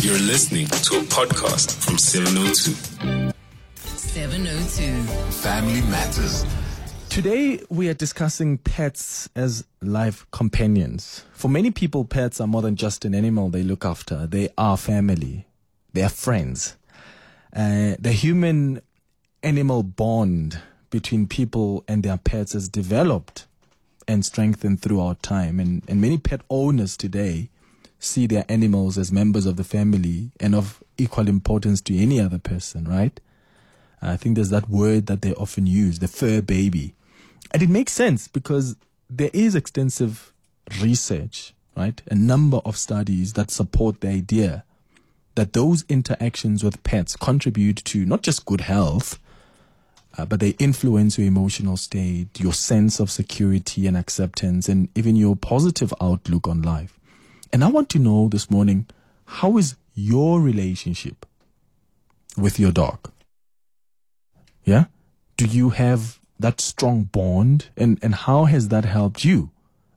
You're listening to a podcast from 702. 702. Family Matters. Today, we are discussing pets as life companions. For many people, pets are more than just an animal they look after, they are family, they are friends. Uh, the human animal bond between people and their pets has developed and strengthened throughout time. And, and many pet owners today see their animals as members of the family and of equal importance to any other person, right? I think there's that word that they often use, the fur baby. And it makes sense because there is extensive research, right? A number of studies that support the idea that those interactions with pets contribute to not just good health, uh, but they influence your emotional state, your sense of security and acceptance, and even your positive outlook on life. And I want to know this morning how is your relationship with your dog? Yeah? Do you have that strong bond? And, and how has that helped you?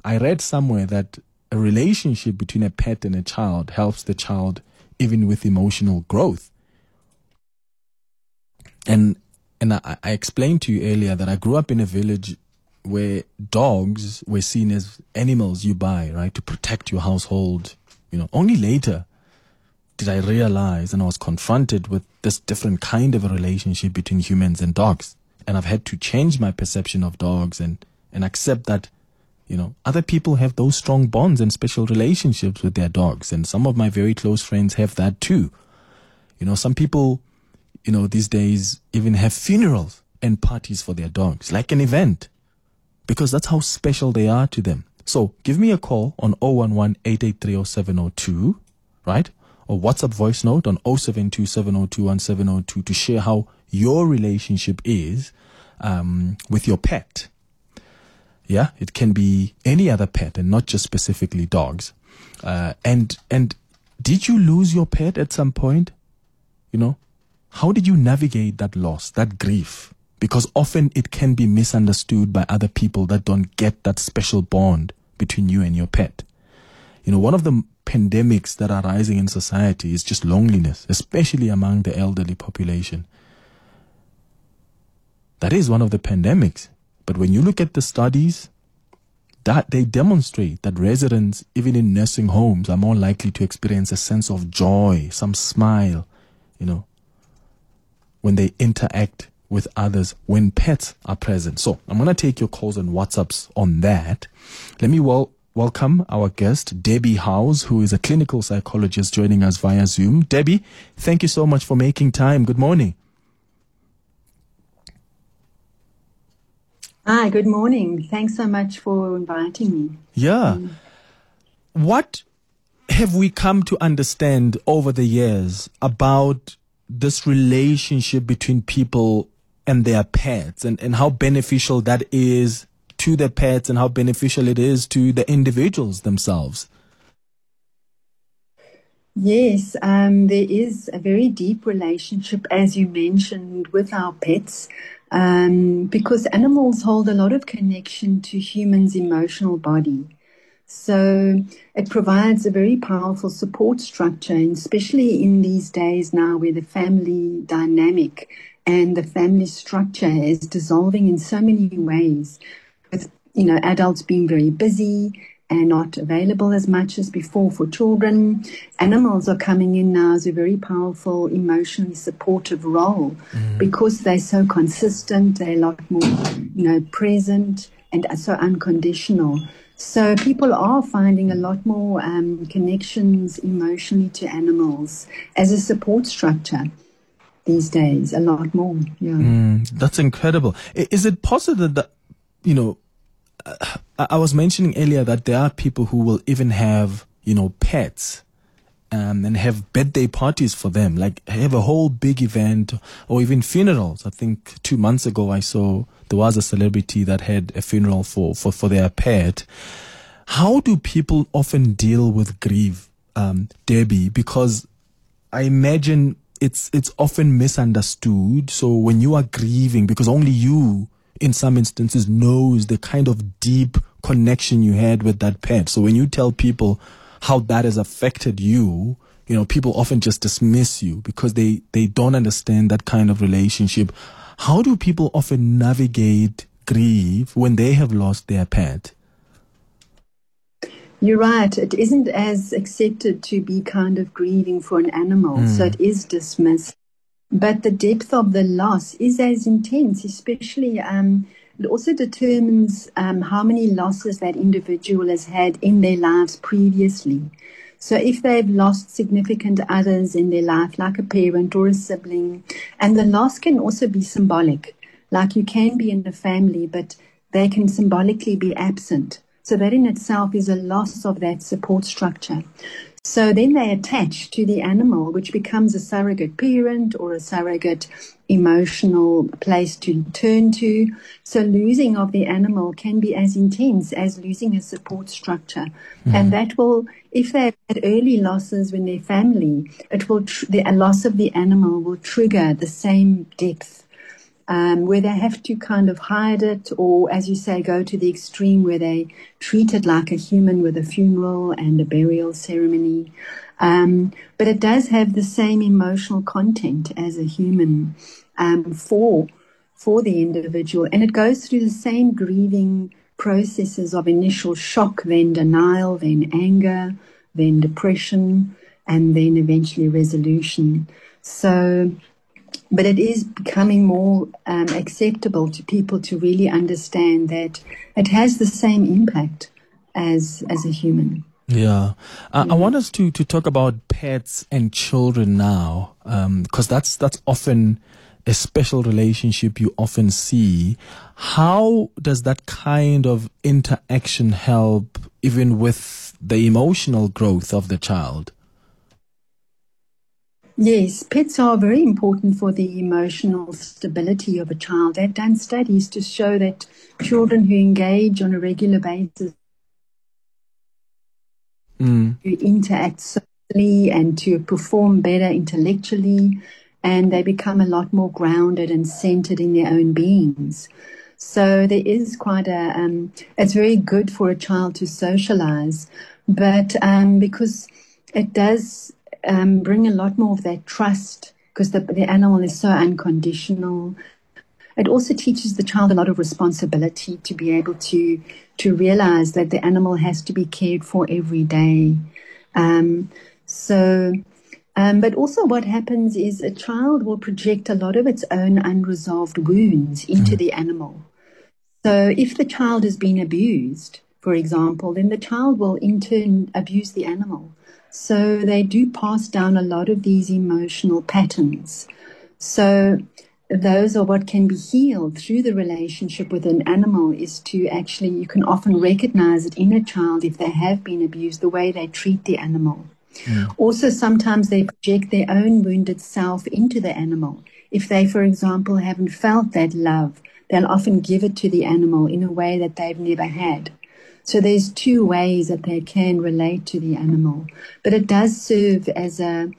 I read somewhere that a relationship between a pet and a child helps the child even with emotional growth. And and I, I explained to you earlier that I grew up in a village where dogs were seen as animals you buy, right, to protect your household. You know, only later did I realize and I was confronted with this different kind of a relationship between humans and dogs. And I've had to change my perception of dogs and, and accept that, you know, other people have those strong bonds and special relationships with their dogs. And some of my very close friends have that too. You know, some people you know, these days even have funerals and parties for their dogs, like an event, because that's how special they are to them. So give me a call on 011 883 right? Or WhatsApp voice note on 072 to share how your relationship is um, with your pet. Yeah, it can be any other pet and not just specifically dogs. Uh, and and did you lose your pet at some point? You know, how did you navigate that loss, that grief? Because often it can be misunderstood by other people that don't get that special bond between you and your pet. You know, one of the pandemics that are rising in society is just loneliness, especially among the elderly population. That is one of the pandemics. But when you look at the studies, that they demonstrate that residents, even in nursing homes, are more likely to experience a sense of joy, some smile, you know, when they interact with others when pets are present. So I'm going to take your calls and WhatsApps on that. Let me well welcome our guest, Debbie Howes, who is a clinical psychologist joining us via Zoom. Debbie, thank you so much for making time. Good morning. Hi, good morning. Thanks so much for inviting me. Yeah. What have we come to understand over the years about this relationship between people and their pets and, and how beneficial that is to the pets and how beneficial it is to the individuals themselves. Yes, um, there is a very deep relationship, as you mentioned, with our pets, um, because animals hold a lot of connection to humans' emotional body. So it provides a very powerful support structure, and especially in these days now where the family dynamic and the family structure is dissolving in so many ways, with you know adults being very busy and not available as much as before for children. Animals are coming in now as a very powerful, emotionally supportive role mm. because they're so consistent, they're a lot more, you know, present and so unconditional. So people are finding a lot more um, connections emotionally to animals as a support structure these days. A lot more. Yeah, mm, that's incredible. Is it possible that you know? I was mentioning earlier that there are people who will even have you know pets um, and have birthday parties for them, like have a whole big event or even funerals. I think two months ago I saw there was a celebrity that had a funeral for, for, for their pet. How do people often deal with grief, um, Debbie? Because I imagine it's, it's often misunderstood. So when you are grieving, because only you, in some instances, knows the kind of deep connection you had with that pet. So when you tell people how that has affected you, you know, people often just dismiss you because they, they don't understand that kind of relationship. How do people often navigate grief when they have lost their pet? You're right. It isn't as accepted to be kind of grieving for an animal, mm. so it is dismissed. But the depth of the loss is as intense, especially um, it also determines um, how many losses that individual has had in their lives previously. So if they've lost significant others in their life, like a parent or a sibling, and the loss can also be symbolic, like you can be in the family, but they can symbolically be absent. So that in itself is a loss of that support structure. So then they attach to the animal, which becomes a surrogate parent or a surrogate emotional place to turn to. So losing of the animal can be as intense as losing a support structure. Mm-hmm. And that will, if they've had early losses when they're family, it will, tr- the loss of the animal will trigger the same depth um, where they have to kind of hide it, or as you say, go to the extreme where they treat it like a human with a funeral and a burial ceremony. Um, but it does have the same emotional content as a human um, for for the individual, and it goes through the same grieving processes of initial shock, then denial, then anger, then depression, and then eventually resolution. So but it is becoming more um, acceptable to people to really understand that it has the same impact as as a human. Yeah, uh, I want us to to talk about pets and children now, because um, that's that's often a special relationship you often see. How does that kind of interaction help, even with the emotional growth of the child? Yes, pets are very important for the emotional stability of a child. They've done studies to show that children who engage on a regular basis mm. to interact socially and to perform better intellectually, and they become a lot more grounded and centered in their own beings. So there is quite a, um, it's very good for a child to socialize, but um, because it does um, bring a lot more of that trust because the, the animal is so unconditional. It also teaches the child a lot of responsibility to be able to to realize that the animal has to be cared for every day. Um, so, um, but also what happens is a child will project a lot of its own unresolved wounds into mm. the animal. So if the child has been abused, for example, then the child will in turn abuse the animal. So they do pass down a lot of these emotional patterns. So those are what can be healed through the relationship with an animal is to actually, you can often recognize it in a child if they have been abused, the way they treat the animal. Yeah. Also, sometimes they project their own wounded self into the animal. If they, for example, haven't felt that love, they'll often give it to the animal in a way that they've never had. So there's two ways that they can relate to the animal, but it does serve as a,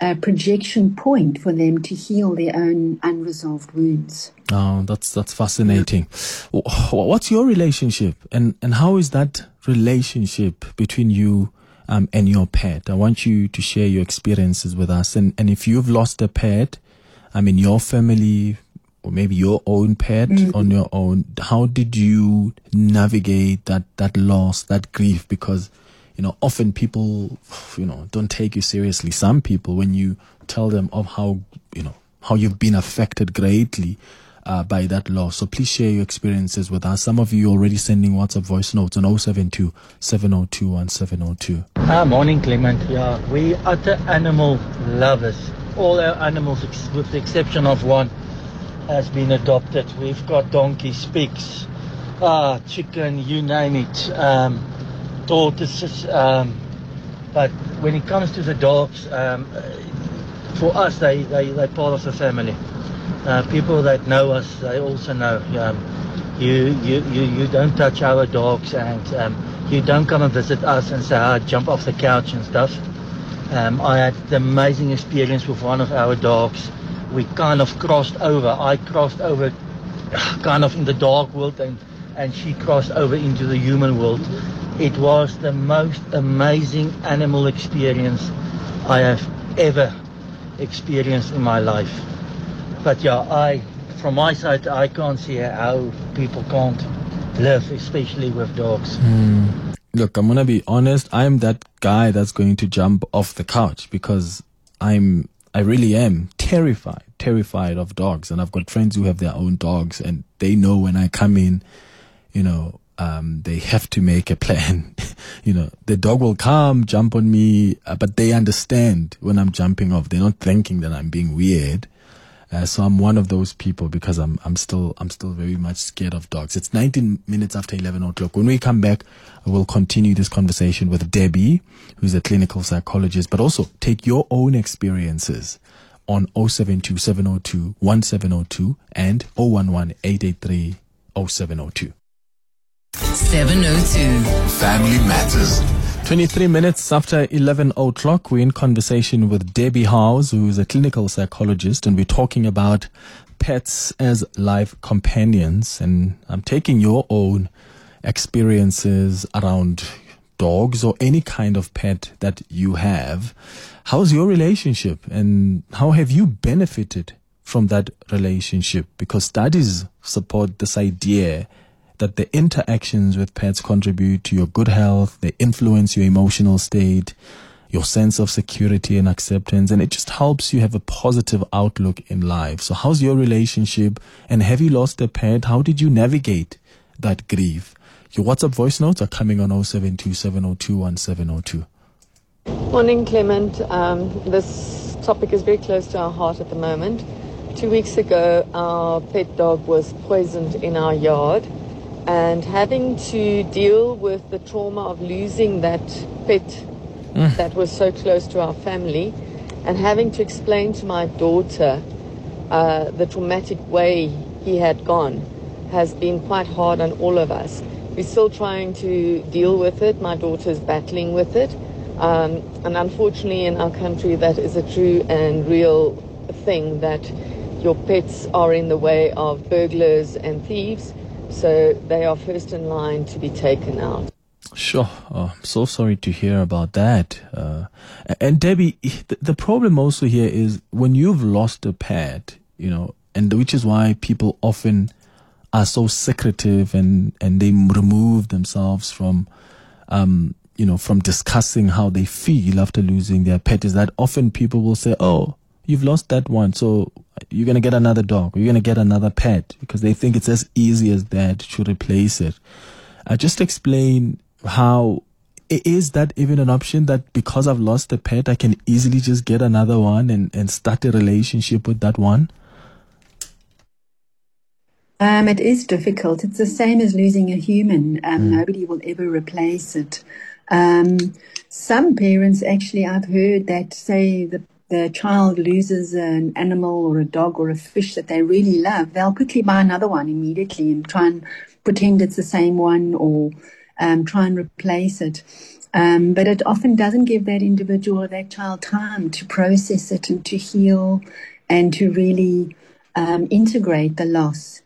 a projection point for them to heal their own unresolved wounds. Oh, that's that's fascinating. What's your relationship, and and how is that relationship between you um, and your pet? I want you to share your experiences with us, and and if you've lost a pet, I mean your family, or maybe your own pet mm-hmm. on your own how did you navigate that that loss that grief because you know often people you know don't take you seriously some people when you tell them of how you know how you've been affected greatly uh, by that loss. So please share your experiences with us. Some of you already sending WhatsApp voice notes on 072 702 1702. Ah, morning, Clement. Yeah, we utter animal lovers. All our animals, with the exception of one, has been adopted. We've got Donkey pigs, ah, chicken, you name it, um, tortoises. Um, but when it comes to the dogs, um, for us, they, they, they're part of the family. Uh, people that know us, they also know um, you, you, you, you don't touch our dogs and um, you don't come and visit us and say, ah, jump off the couch and stuff. Um, I had the amazing experience with one of our dogs we kind of crossed over. I crossed over kind of in the dark world and, and she crossed over into the human world. It was the most amazing animal experience I have ever experienced in my life. But yeah, I, from my side, I can't see how people can't live, especially with dogs. Hmm. Look, I'm gonna be honest. I'm that guy that's going to jump off the couch because I'm, I really am terrified, terrified of dogs. And I've got friends who have their own dogs and they know when I come in, you know, um, they have to make a plan. you know, the dog will come, jump on me, uh, but they understand when I'm jumping off. They're not thinking that I'm being weird. Uh, so I'm one of those people because I'm I'm still I'm still very much scared of dogs. It's 19 minutes after 11 o'clock. When we come back, we'll continue this conversation with Debbie, who's a clinical psychologist, but also take your own experiences on 072 702 1702 and 011 883 0702. 702. Family Matters. 23 minutes after 11 o'clock, we're in conversation with Debbie Howes, who is a clinical psychologist, and we're talking about pets as life companions. And I'm taking your own experiences around dogs or any kind of pet that you have. How's your relationship and how have you benefited from that relationship? Because studies support this idea that the interactions with pets contribute to your good health, they influence your emotional state, your sense of security and acceptance, and it just helps you have a positive outlook in life. So, how's your relationship? And have you lost a pet? How did you navigate that grief? Your WhatsApp voice notes are coming on 072 702 1702. Morning, Clement. Um, this topic is very close to our heart at the moment. Two weeks ago, our pet dog was poisoned in our yard, and having to deal with the trauma of losing that pet that was so close to our family, and having to explain to my daughter uh, the traumatic way he had gone has been quite hard on all of us. We're still trying to deal with it. My daughter's battling with it. Um, and unfortunately, in our country, that is a true and real thing that your pets are in the way of burglars and thieves. So they are first in line to be taken out. Sure. Oh, I'm so sorry to hear about that. Uh, and Debbie, the problem also here is when you've lost a pet, you know, and which is why people often are so secretive and, and they remove themselves from, um, you know, from discussing how they feel after losing their pet is that often people will say, Oh, you've lost that one. So you're going to get another dog you're going to get another pet because they think it's as easy as that to replace it. Uh, just explain how is that even an option that because I've lost a pet, I can easily just get another one and, and start a relationship with that one? Um, it is difficult. It's the same as losing a human. Um, Nobody will ever replace it. Um, some parents actually, I've heard that say the the child loses an animal or a dog or a fish that they really love, they'll quickly buy another one immediately and try and pretend it's the same one or um, try and replace it. Um, but it often doesn't give that individual or that child time to process it and to heal and to really um, integrate the loss.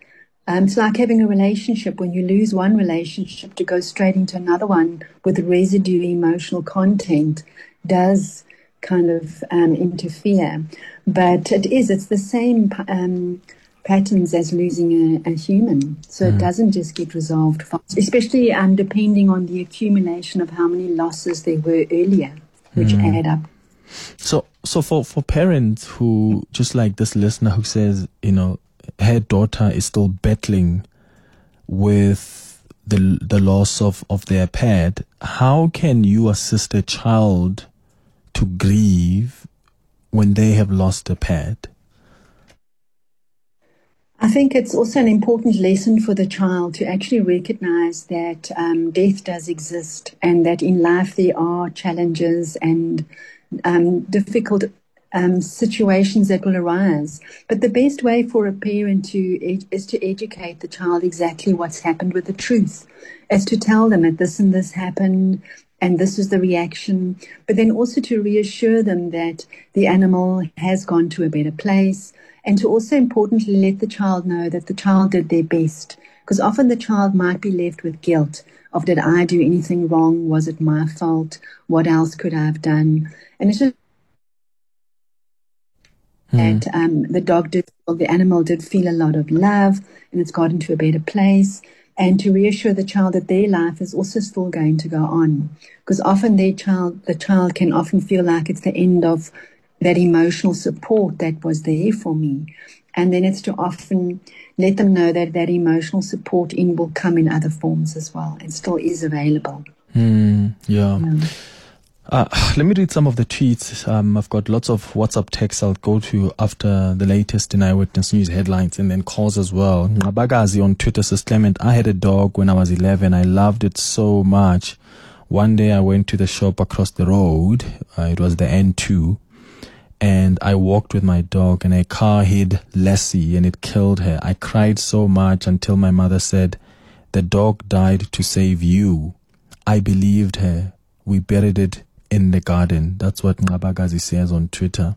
Um, it's like having a relationship. When you lose one relationship, to go straight into another one with residue emotional content does kind of um, interfere. But it is, it's the same um, patterns as losing a, a human. So it doesn't just get resolved fast, especially um, depending on the accumulation of how many losses there were earlier, which add up. So, so for, for parents who, just like this listener who says, you know, her daughter is still battling with the, the loss of, of their pet, how can you assist a child to grieve when they have lost a pet? I think it's also an important lesson for the child to actually recognize that um, death does exist and that in life there are challenges and um, difficult um, situations that will arise. But the best way for a parent to ed- is to educate the child exactly what's happened with the truth, is to tell them that this and this happened and this is the reaction, but then also to reassure them that the animal has gone to a better place and to also importantly let the child know that the child did their best because often the child might be left with guilt of did I do anything wrong? Was it my fault? What else could I have done? And it's just that um, the dog did, or the animal did feel a lot of love and it's gotten to a better place. And to reassure the child that their life is also still going to go on. Because often their child, the child can often feel like it's the end of that emotional support that was there for me. And then it's to often let them know that that emotional support in will come in other forms as well and still is available. Mm, yeah. Uh, let me read some of the tweets. Um, I've got lots of WhatsApp texts I'll go to after the latest in Eyewitness News headlines and then calls as well. Ngabagazi on Twitter says, Clement, I had a dog when I was 11. I loved it so much. One day I went to the shop across the road. Uh, it was the N2 and I walked with my dog and a car hit Leslie and it killed her. I cried so much until my mother said, the dog died to save you. I believed her. We buried it in the garden. That's what Ngabagazi says on Twitter.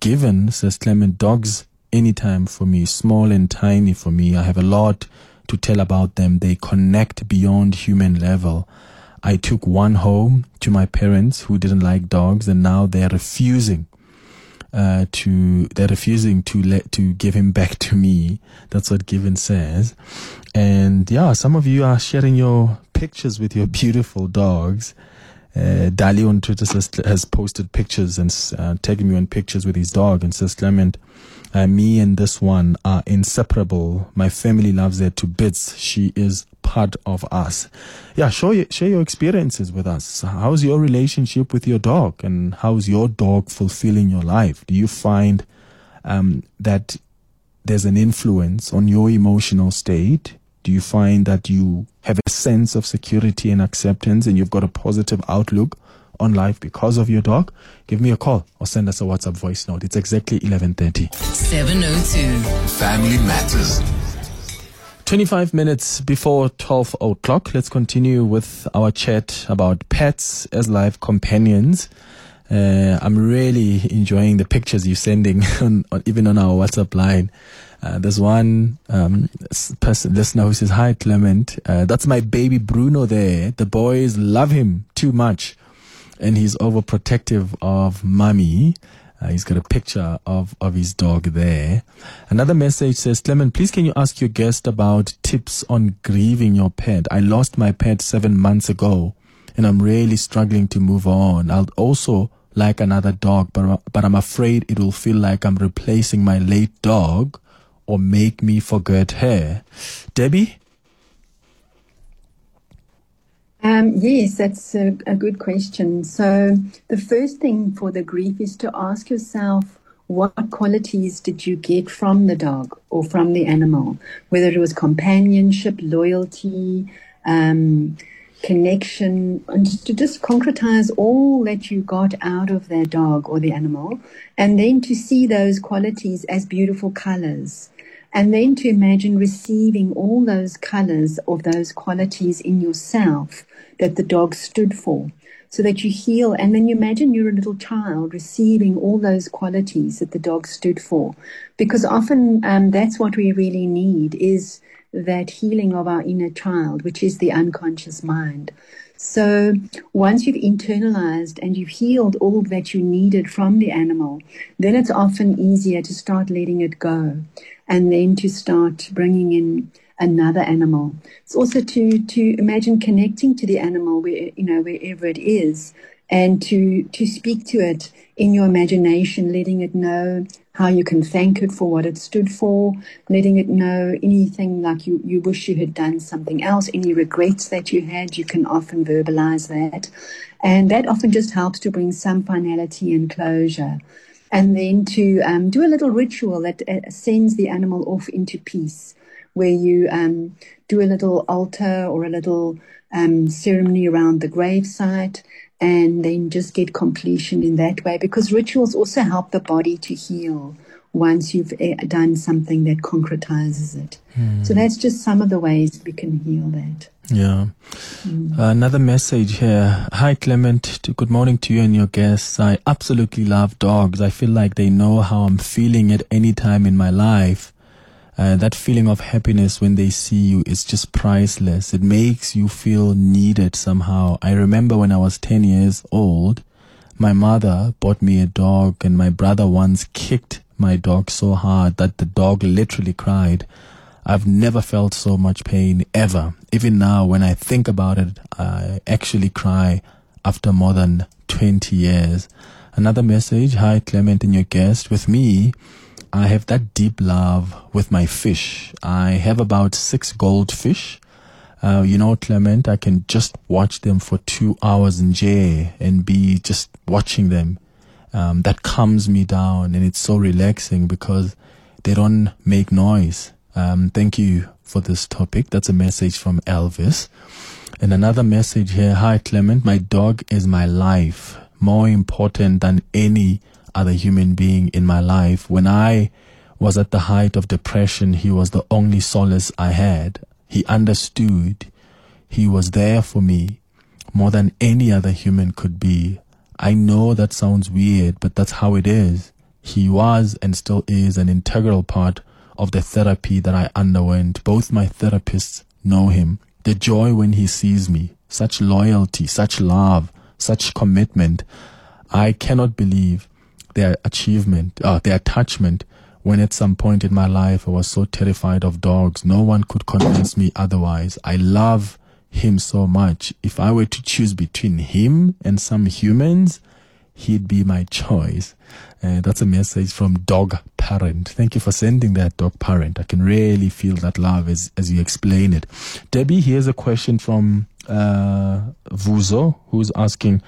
Given, says Clement, dogs anytime for me, small and tiny for me. I have a lot to tell about them. They connect beyond human level. I took one home to my parents who didn't like dogs and now they're refusing uh, to they're refusing to let to give him back to me. That's what Given says. And yeah, some of you are sharing your pictures with your beautiful dogs. Uh, Dali on Twitter says, has posted pictures and uh, tagging me on pictures with his dog and says, Clement, uh, me and this one are inseparable. My family loves her to bits. She is part of us. Yeah, your, share your experiences with us. How's your relationship with your dog, and how's your dog fulfilling your life? Do you find um, that there's an influence on your emotional state? Do you find that you have a sense of security and acceptance, and you've got a positive outlook? on life because of your dog, give me a call or send us a WhatsApp voice note. It's exactly 11:30. 702. Family Matters. 25 minutes before 12 o'clock. Let's continue with our chat about pets as life companions. Uh, I'm really enjoying the pictures you're sending, on, on, even on our WhatsApp line. Uh, there's one um, person, listener who says, Hi, Clement. Uh, that's my baby Bruno there. The boys love him too much and he's overprotective of mummy. Uh, he's got a picture of, of his dog there. Another message says, Clement, please can you ask your guest about tips on grieving your pet? I lost my pet seven months ago and I'm really struggling to move on. I'll also like another dog, but, but I'm afraid it will feel like I'm replacing my late dog or make me forget her. Debbie? Um, yes, that's a, a, good question. So, the first thing for the grief is to ask yourself what qualities did you get from the dog or from the animal, whether it was companionship, loyalty, um, connection, and to just concretize all that you got out of that dog or the animal, and then to see those qualities as beautiful colors and then to imagine receiving all those colors of those qualities in yourself that the dog stood for so that you heal. And then you imagine you're a little child receiving all those qualities that the dog stood for. Because often um, that's what we really need is that healing of our inner child, which is the unconscious mind. So once you've internalized and you've healed all that you needed from the animal, then it's often easier to start letting it go and then to start bringing in another animal. It's also to to imagine connecting to the animal where you know wherever it is, and to to speak to it in your imagination, letting it know how you can thank it for what it stood for, letting it know anything like you, you wish you had done something else, any regrets that you had, you can often verbalize that. And that often just helps to bring some finality and closure and then to um, do a little ritual that uh, sends the animal off into peace, where you um, do a little altar or a little um, ceremony around the gravesite, and then just get completion in that way. Because rituals also help the body to heal once you've uh, done something that concretizes it. Mm. So that's just some of the ways we can heal that. Yeah. Mm. Another message here. Hi, Clement. Good morning to you and your guests. I absolutely love dogs. I feel like they know how I'm feeling at any time in my life. Uh, that feeling of happiness when they see you is just priceless. It makes you feel needed somehow. I remember when I was 10 years old, my mother bought me a dog and my brother once kicked my dog so hard that the dog literally cried. I've never felt so much pain ever. Even now, when I think about it, I actually cry after more than 20 years. Another message Hi, Clement and your guest. With me, I have that deep love with my fish. I have about six goldfish. Uh, you know, Clement, I can just watch them for two hours in jail and be just watching them. Um, that calms me down and it's so relaxing because they don't make noise. Um, thank you for this topic. That's a message from Elvis. And another message here. Hi, Clement. My dog is my life. More important than any other human being in my life. When I was at the height of depression, he was the only solace I had. He understood. He was there for me more than any other human could be. I know that sounds weird, but that's how it is. He was and still is an integral part of the therapy that I underwent. Both my therapists know him. The joy when he sees me, such loyalty, such love, such commitment. I cannot believe their achievement, uh, their attachment when at some point in my life I was so terrified of dogs. No one could convince me otherwise. I love him so much. If I were to choose between him and some humans, he'd be my choice. Uh, that's a message from Dog Parent. Thank you for sending that, Dog Parent. I can really feel that love as, as you explain it. Debbie, here's a question from uh, Vuzo, who's asking,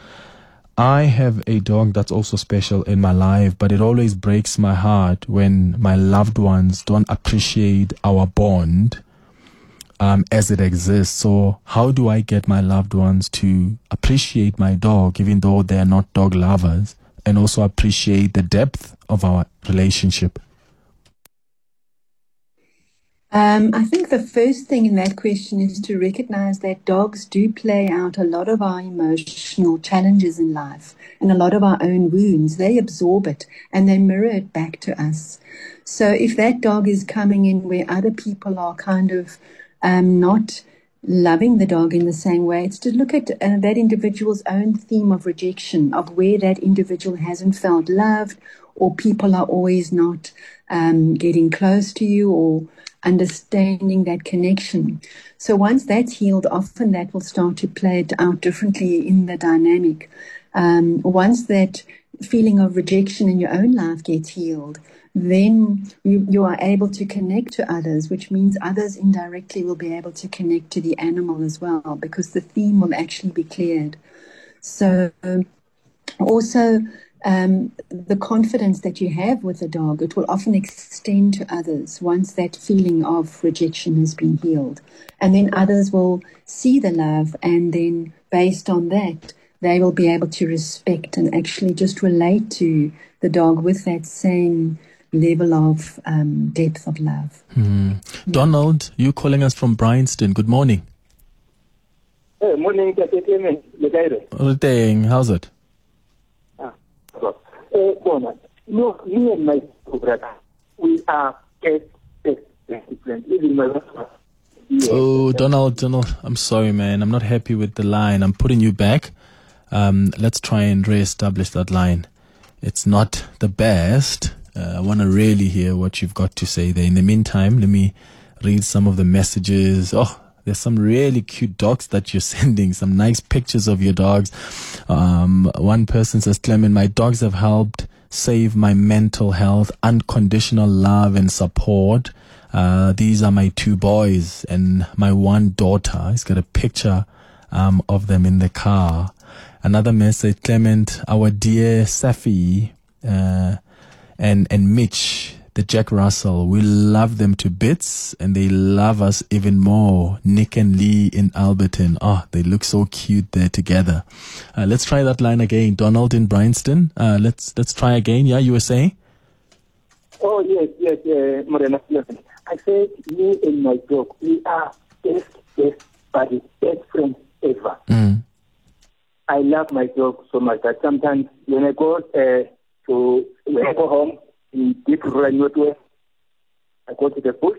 I have a dog that's also special in my life, but it always breaks my heart when my loved ones don't appreciate our bond um, as it exists. So, how do I get my loved ones to appreciate my dog, even though they're not dog lovers, and also appreciate the depth of our relationship? Um, I think the first thing in that question is to recognize that dogs do play out a lot of our emotional challenges in life and a lot of our own wounds. They absorb it and they mirror it back to us. So if that dog is coming in where other people are kind of um, not loving the dog in the same way, it's to look at uh, that individual's own theme of rejection, of where that individual hasn't felt loved or people are always not um, getting close to you or understanding that connection. So once that's healed, often that will start to play it out differently in the dynamic. Um, once that feeling of rejection in your own life gets healed, then you, you are able to connect to others, which means others indirectly will be able to connect to the animal as well, because the theme will actually be cleared. So, also, um, the confidence that you have with a dog, it will often extend to others once that feeling of rejection has been healed. And then others will see the love, and then based on that, they will be able to respect and actually just relate to the dog with that same level of um, depth of love. Mm. Donald, you calling us from Bryanston. Good morning. Hey, morning, Tate Clement. Ruteng, how's it? No, and my brother, we are. Oh, Donald, Donald, I'm sorry, man. I'm not happy with the line. I'm putting you back. Um, let's try and re-establish that line. It's not the best. Uh, I want to really hear what you've got to say there. In the meantime, let me read some of the messages. Oh, there's some really cute dogs that you're sending, some nice pictures of your dogs. Um, one person says, Clement, my dogs have helped save my mental health, unconditional love and support. Uh, these are my two boys and my one daughter. He's got a picture um, of them in the car. Another message, Clement, our dear Safi uh, and and Mitch, the Jack Russell, we love them to bits, and they love us even more. Nick and Lee in Alberton, oh, they look so cute there together. Uh, let's try that line again. Donald in Bryanston, uh, let's let's try again. Yeah, you were saying. Oh yes, yes, uh, Morena. I said me and my dog, we are best, best buddies, best friends ever. Mm. I love my dog so much that sometimes when I go uh, to when I go home in deep rural northwest, I go to the bush.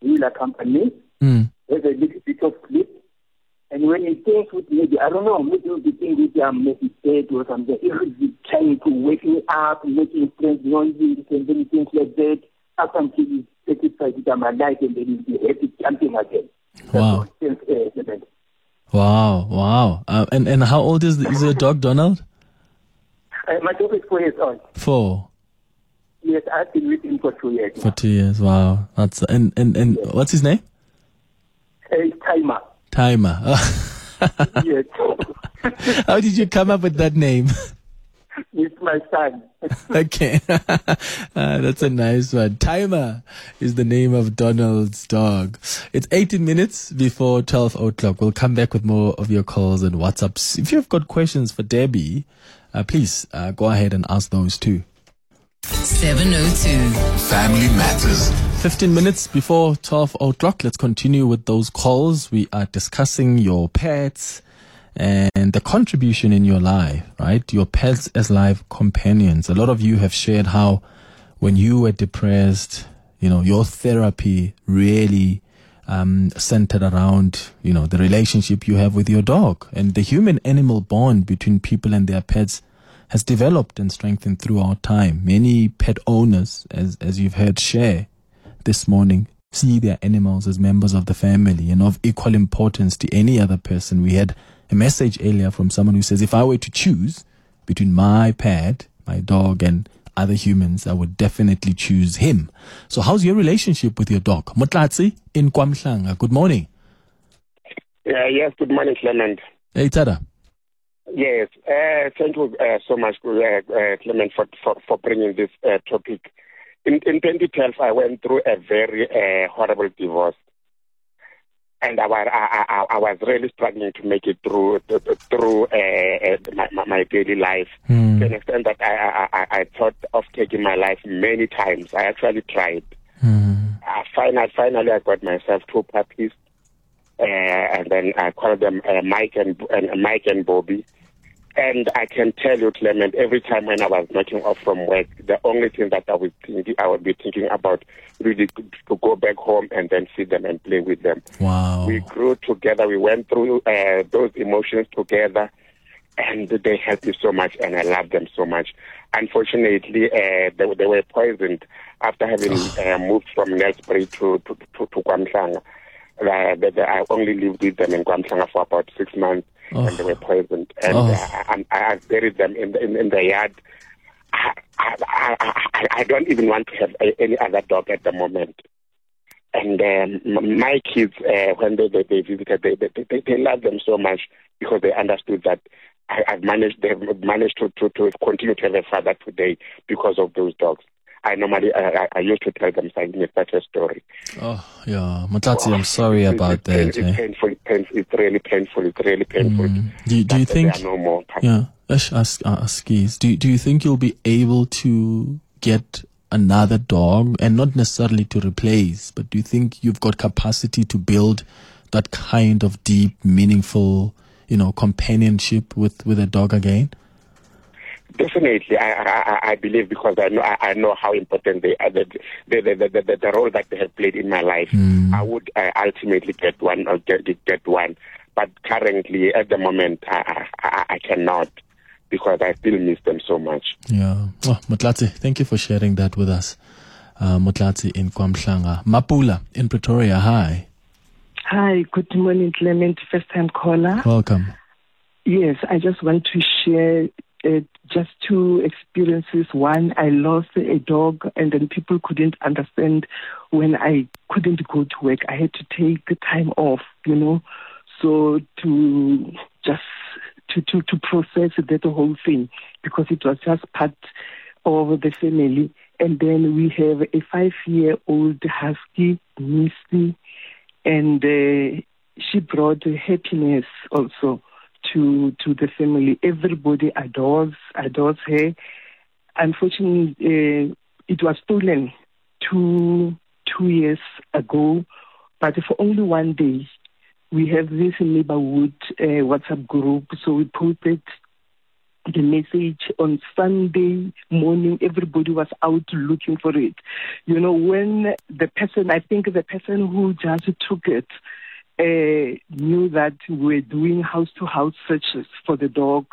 Will accompany me. Mm. There's a little bit of sleep, And when he thinks with maybe, I don't know, maybe he'll be thinking I'm maybe dead or something. He'll be trying to wake me up, making strange noises and then things like that. Up until he's satisfied that I'm alive and then he'll be happy jumping again. Wow. What, uh, Wow, wow. Uh, and and how old is the, is the dog, Donald? Uh, my dog is four years old. Four. Yes, I've been with him for two years. For two years. Wow. That's and and and what's his name? Uh, it's timer. Timer. yes. how did you come up with that name? it's my son. okay. uh, that's a nice one. Timer is the name of Donald's dog. It's 18 minutes before 12 o'clock. We'll come back with more of your calls and WhatsApps. If you've got questions for Debbie, uh, please uh, go ahead and ask those too. 702. Family Matters. 15 minutes before 12 o'clock. Let's continue with those calls. We are discussing your pets and the contribution in your life, right? Your pets as life companions. A lot of you have shared how when you were depressed, you know, your therapy really um, centered around, you know, the relationship you have with your dog and the human animal bond between people and their pets has developed and strengthened throughout time. Many pet owners, as, as you've heard share this morning, see their animals as members of the family and of equal importance to any other person. We had a message earlier from someone who says, if I were to choose between my pet, my dog, and other humans, I would definitely choose him. So how's your relationship with your dog? Mutlatsi in Kwamhlanga. Good morning. Yeah, yes, good morning, Clement. Hey, Tada. Yes, uh, thank you uh, so much, uh, uh, Clement, for, for, for bringing this uh, topic. In, in 2012, I went through a very uh, horrible divorce. And I, I, I, I was really struggling to make it through through uh, uh, my, my, daily life Hmm. to an extent that I, I, I, I thought of taking my life many times. I actually tried. Uh, finally, finally, I got myself two puppies, uh, and then I called them uh, Mike and, and Mike and Bobby. And I can tell you, Clement, every time when I was knocking off from work, the only thing that I was thinking, I would be thinking about really to go back home and then see them and play with them. Wow. We grew together. We went through uh, those emotions together, and they helped me so much, and I love them so much. Unfortunately, uh, they, they were poisoned after having uh, moved from Nelspruit to to to, to Kwamhlanga. Uh, I only lived with them in Kwamhlanga for about six months, and they were poisoned. And Oh. I, I, I buried them in the, in, in the yard. I, I, I, I, I don't even want to have a, any other dog at the moment. And um, my kids, uh, when they, they, they visited, they, they, they, they love them so much because they understood that I, I've managed, they've managed to, to, to continue to have a father today because of those dogs. I normally, uh, I, I used to tell them something, such a story. Oh, yeah. Mutlatsi, I'm sorry about that. It's eh? painful, it's painful, it's really painful, it's really painful. Mm. Do, you- do you think, no more. yeah, Ash, ask, uh, ask Keys, do, do you think you'll be able to get another dog and not necessarily to replace, but do you think you've got capacity to build that kind of deep, meaningful, you know, companionship with, with a dog again? Definitely, I, I, I- I believe because I know I, I know how important they are, the, the, the, the, the, the role that they have played in my life. I would uh, ultimately get one or get, get one, but currently at the moment I, I, I- I cannot because I still miss them so much. Yeah. Oh, Mutlatsi, thank you for sharing that with us. Uh, Mutlatsi in Kwamhlanga. Mapula in Pretoria. Hi. Hi, good morning, Clement, first time caller. Welcome. Yes, I just want to share uh, just two experiences. One, I lost a dog, and then people couldn't understand when I couldn't go to work. I had to take time off, you know, so to just to to to process that whole thing because it was just part of the family. And then we have a five-year-old husky, Misty, and uh, she brought happiness also to to the family. Everybody adores adores her. Unfortunately, uh, it was stolen two two years ago, but for only one day. We have this neighborhood uh, WhatsApp group, so we posted the message on Sunday morning. Everybody was out looking for it. You know, when the person, I think the person who just took it, uh, knew that we were doing house to house searches for the dog,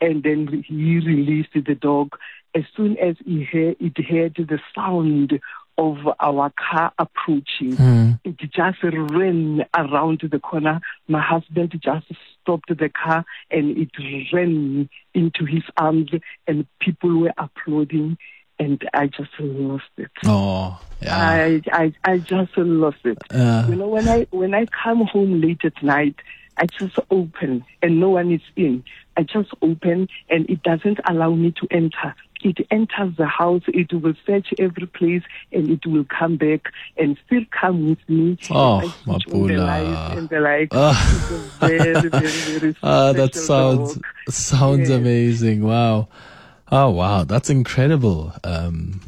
and then he released the dog. As soon as he heard, it heard the sound of our car approaching, Mm. it just ran around the corner. My husband just stopped the car and it ran into his arms, and people were applauding. And I just lost it. Oh, yeah. I, I I just lost it. Uh. you know, when I when I come home late at night, I just open and no one is in. I just open and it doesn't allow me to enter. It enters the house, it will search every place and it will come back and still come with me. Oh, I switch on the Mapula. and the like. Ah. Very, very, very Ah, that sounds sounds Yes. amazing. Wow. Oh wow, that's incredible. Um,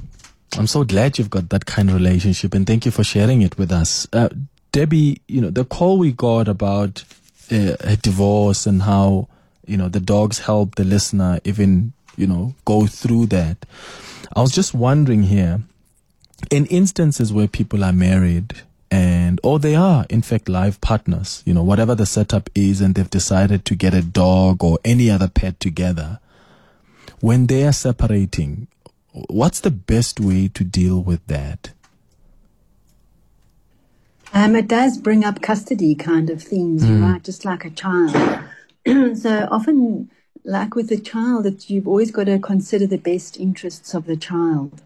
I'm so glad you've got that kind of relationship, and thank you for sharing it with us, uh, Debbie. You know the call we got about uh, a divorce and how you know the dogs help the listener even you know go through that. I was just wondering here, in instances where people are married and or they are in fact live partners you know whatever the setup is and they've decided to get a dog or any other pet together when they are separating what's the best way to deal with that Um, it does bring up custody kind of themes, Mm. right? Just like a child. so often, like with a child, that you've always got to consider the best interests of the child.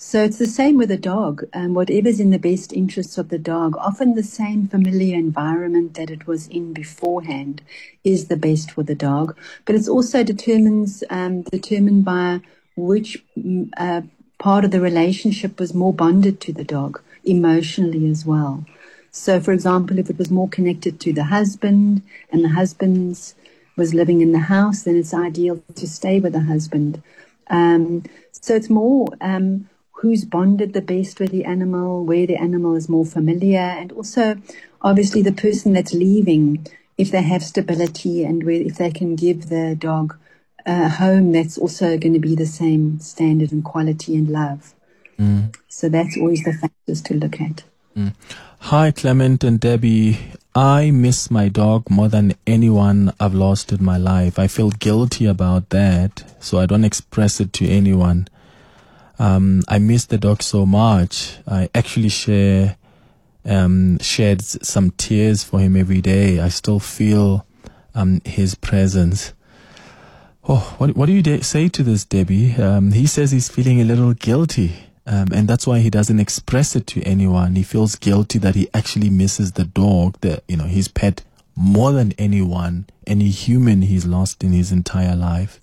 So it's the same with a dog. Um, whatever's in the best interests of the dog, often the same familiar environment that it was in beforehand is the best for the dog. But it's also determines um, determined by which mm, uh, part of the relationship was more bonded to the dog emotionally as well. So, for example, if it was more connected to the husband and the husband's was living in the house, then it's ideal to stay with the husband. Um, so it's more um, who's bonded the best with the animal, where the animal is more familiar, and also obviously the person that's leaving, if they have stability and where, if they can give the dog a home that's also going to be the same standard and quality and love. Mm. So that's always the factors to look at. Mm. hi clement and debbie. I miss my dog more than anyone i've lost in my life. I feel guilty about that so i don't express it to anyone um, I miss the dog so much. I actually share um, shed some tears for him every day. I still feel um, his presence. Oh, what what do you de- say to this, Debbie? Um, he says he's feeling a little guilty, um, and that's why he doesn't express it to anyone. He feels guilty that he actually misses the dog, the you know his pet, more than anyone, any human he's lost in his entire life.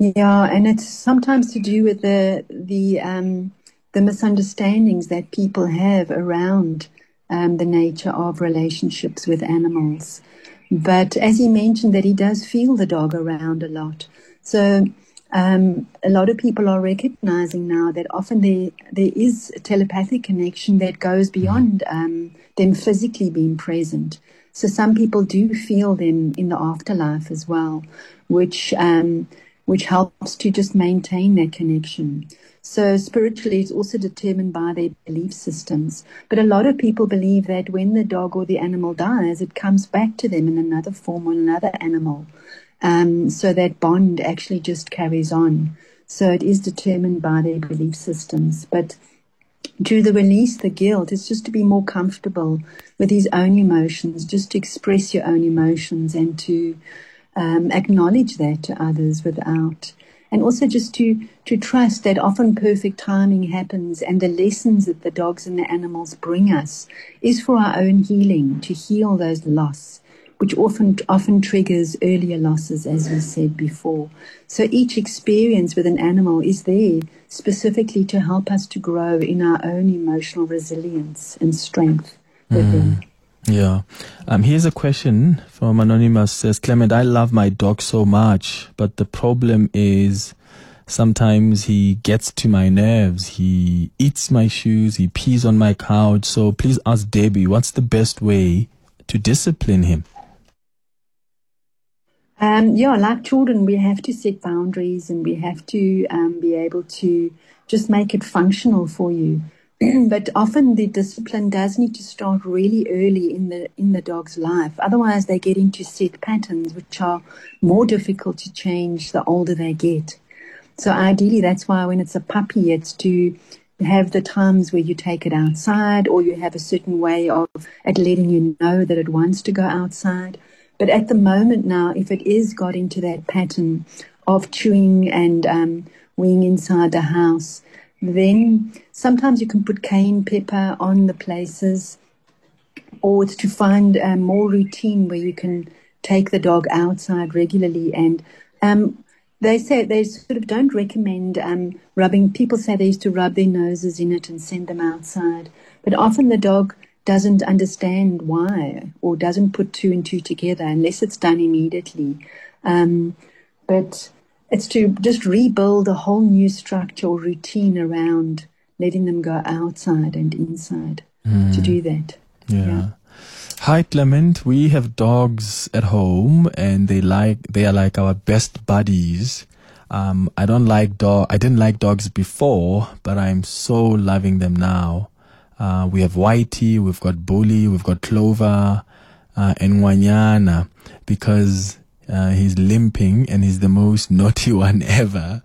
Yeah, and it's sometimes to do with the the um, the misunderstandings that people have around um, the nature of relationships with animals. But as he mentioned, that he does feel the dog around a lot. So um, a lot of people are recognizing now that often there there is a telepathic connection that goes beyond um, them physically being present. So some people do feel them in the afterlife as well, which um, which helps to just maintain that connection. So spiritually, it's also determined by their belief systems. But a lot of people believe that when the dog or the animal dies, it comes back to them in another form or another animal. Um, so that bond actually just carries on. So it is determined by their belief systems. But to the release the guilt is just to be more comfortable with his own emotions, just to express your own emotions and to um, acknowledge that to others without and also just to to trust that often perfect timing happens and the lessons that the dogs and the animals bring us is for our own healing to heal those loss which often often triggers earlier losses as we said before. So each experience with an animal is there specifically to help us to grow in our own emotional resilience and strength them Yeah. Um, here's a question from Anonymous says, Clement, I love my dog so much, but the problem is sometimes he gets to my nerves. He eats my shoes. He pees on my couch. So please ask Debbie, what's the best way to discipline him? Um, yeah, like children, we have to set boundaries and we have to um, be able to just make it functional for you. But often the discipline does need to start really early in the in the dog's life. Otherwise, they get into set patterns, which are more difficult to change the older they get. So ideally, that's why when it's a puppy, it's to have the times where you take it outside, or you have a certain way of at letting you know that it wants to go outside. But at the moment now, if it is got into that pattern of chewing and um, weeing inside the house then sometimes you can put cayenne pepper on the places, or it's to find a more routine where you can take the dog outside regularly. And um, they say they sort of don't recommend um, rubbing. People say they used to rub their noses in it and send them outside, but often the dog doesn't understand why or doesn't put two and two together unless it's done immediately. Um, but it's to just rebuild a whole new structure or routine around letting them go outside and inside mm. to do that. Yeah. yeah. Hi Clement, we have dogs at home and they like they are like our best buddies. Um, I don't like dog. I didn't like dogs before, but I'm so loving them now. Uh, we have Whitey, we've got Bully, we've got Clover, uh, and Wanyana because uh, he's limping and he's the most naughty one ever.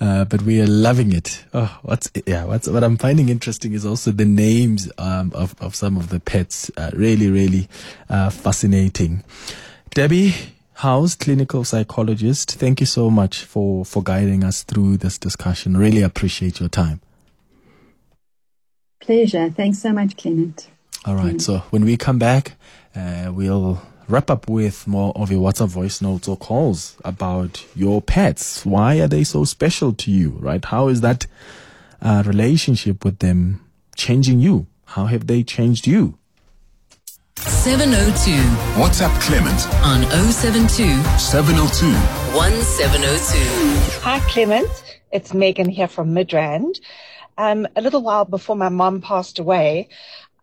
Uh, but we are loving it. Oh, what's, yeah, what's, what I'm finding interesting is also the names, um, of, of some of the pets. Uh, really, really, uh, fascinating. Debbie Howes, clinical psychologist, thank you so much for, for guiding us through this discussion. Really appreciate your time. Pleasure. Thanks so much, Clement. All right. Mm. So when we come back, uh, we'll wrap up with more of your WhatsApp voice notes or calls about your pets. Why are they so special to you, right? How is that uh, relationship with them changing you? How have they changed you? 702. WhatsApp Clement on 072 702 1702. Hi, Clement. It's Megan here from Midrand. Um, a little while before my mom passed away,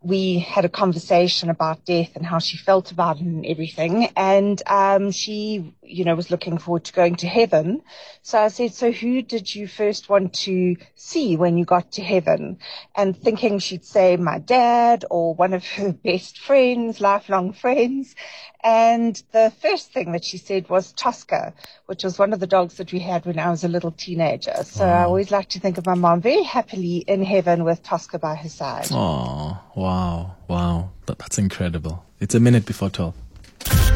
we had a conversation about death and how she felt about it and everything. And um, she, you know, was looking forward to going to heaven. So I said, So who did you first want to see when you got to heaven? And thinking she'd say my dad or one of her best friends, lifelong friends. And the first thing that she said was Tosca, which was one of the dogs that we had when I was a little teenager. So I always like to think of my mom very happily in heaven with Tosca by her side. Oh, wow, wow. That, that's incredible. It's a minute before 12.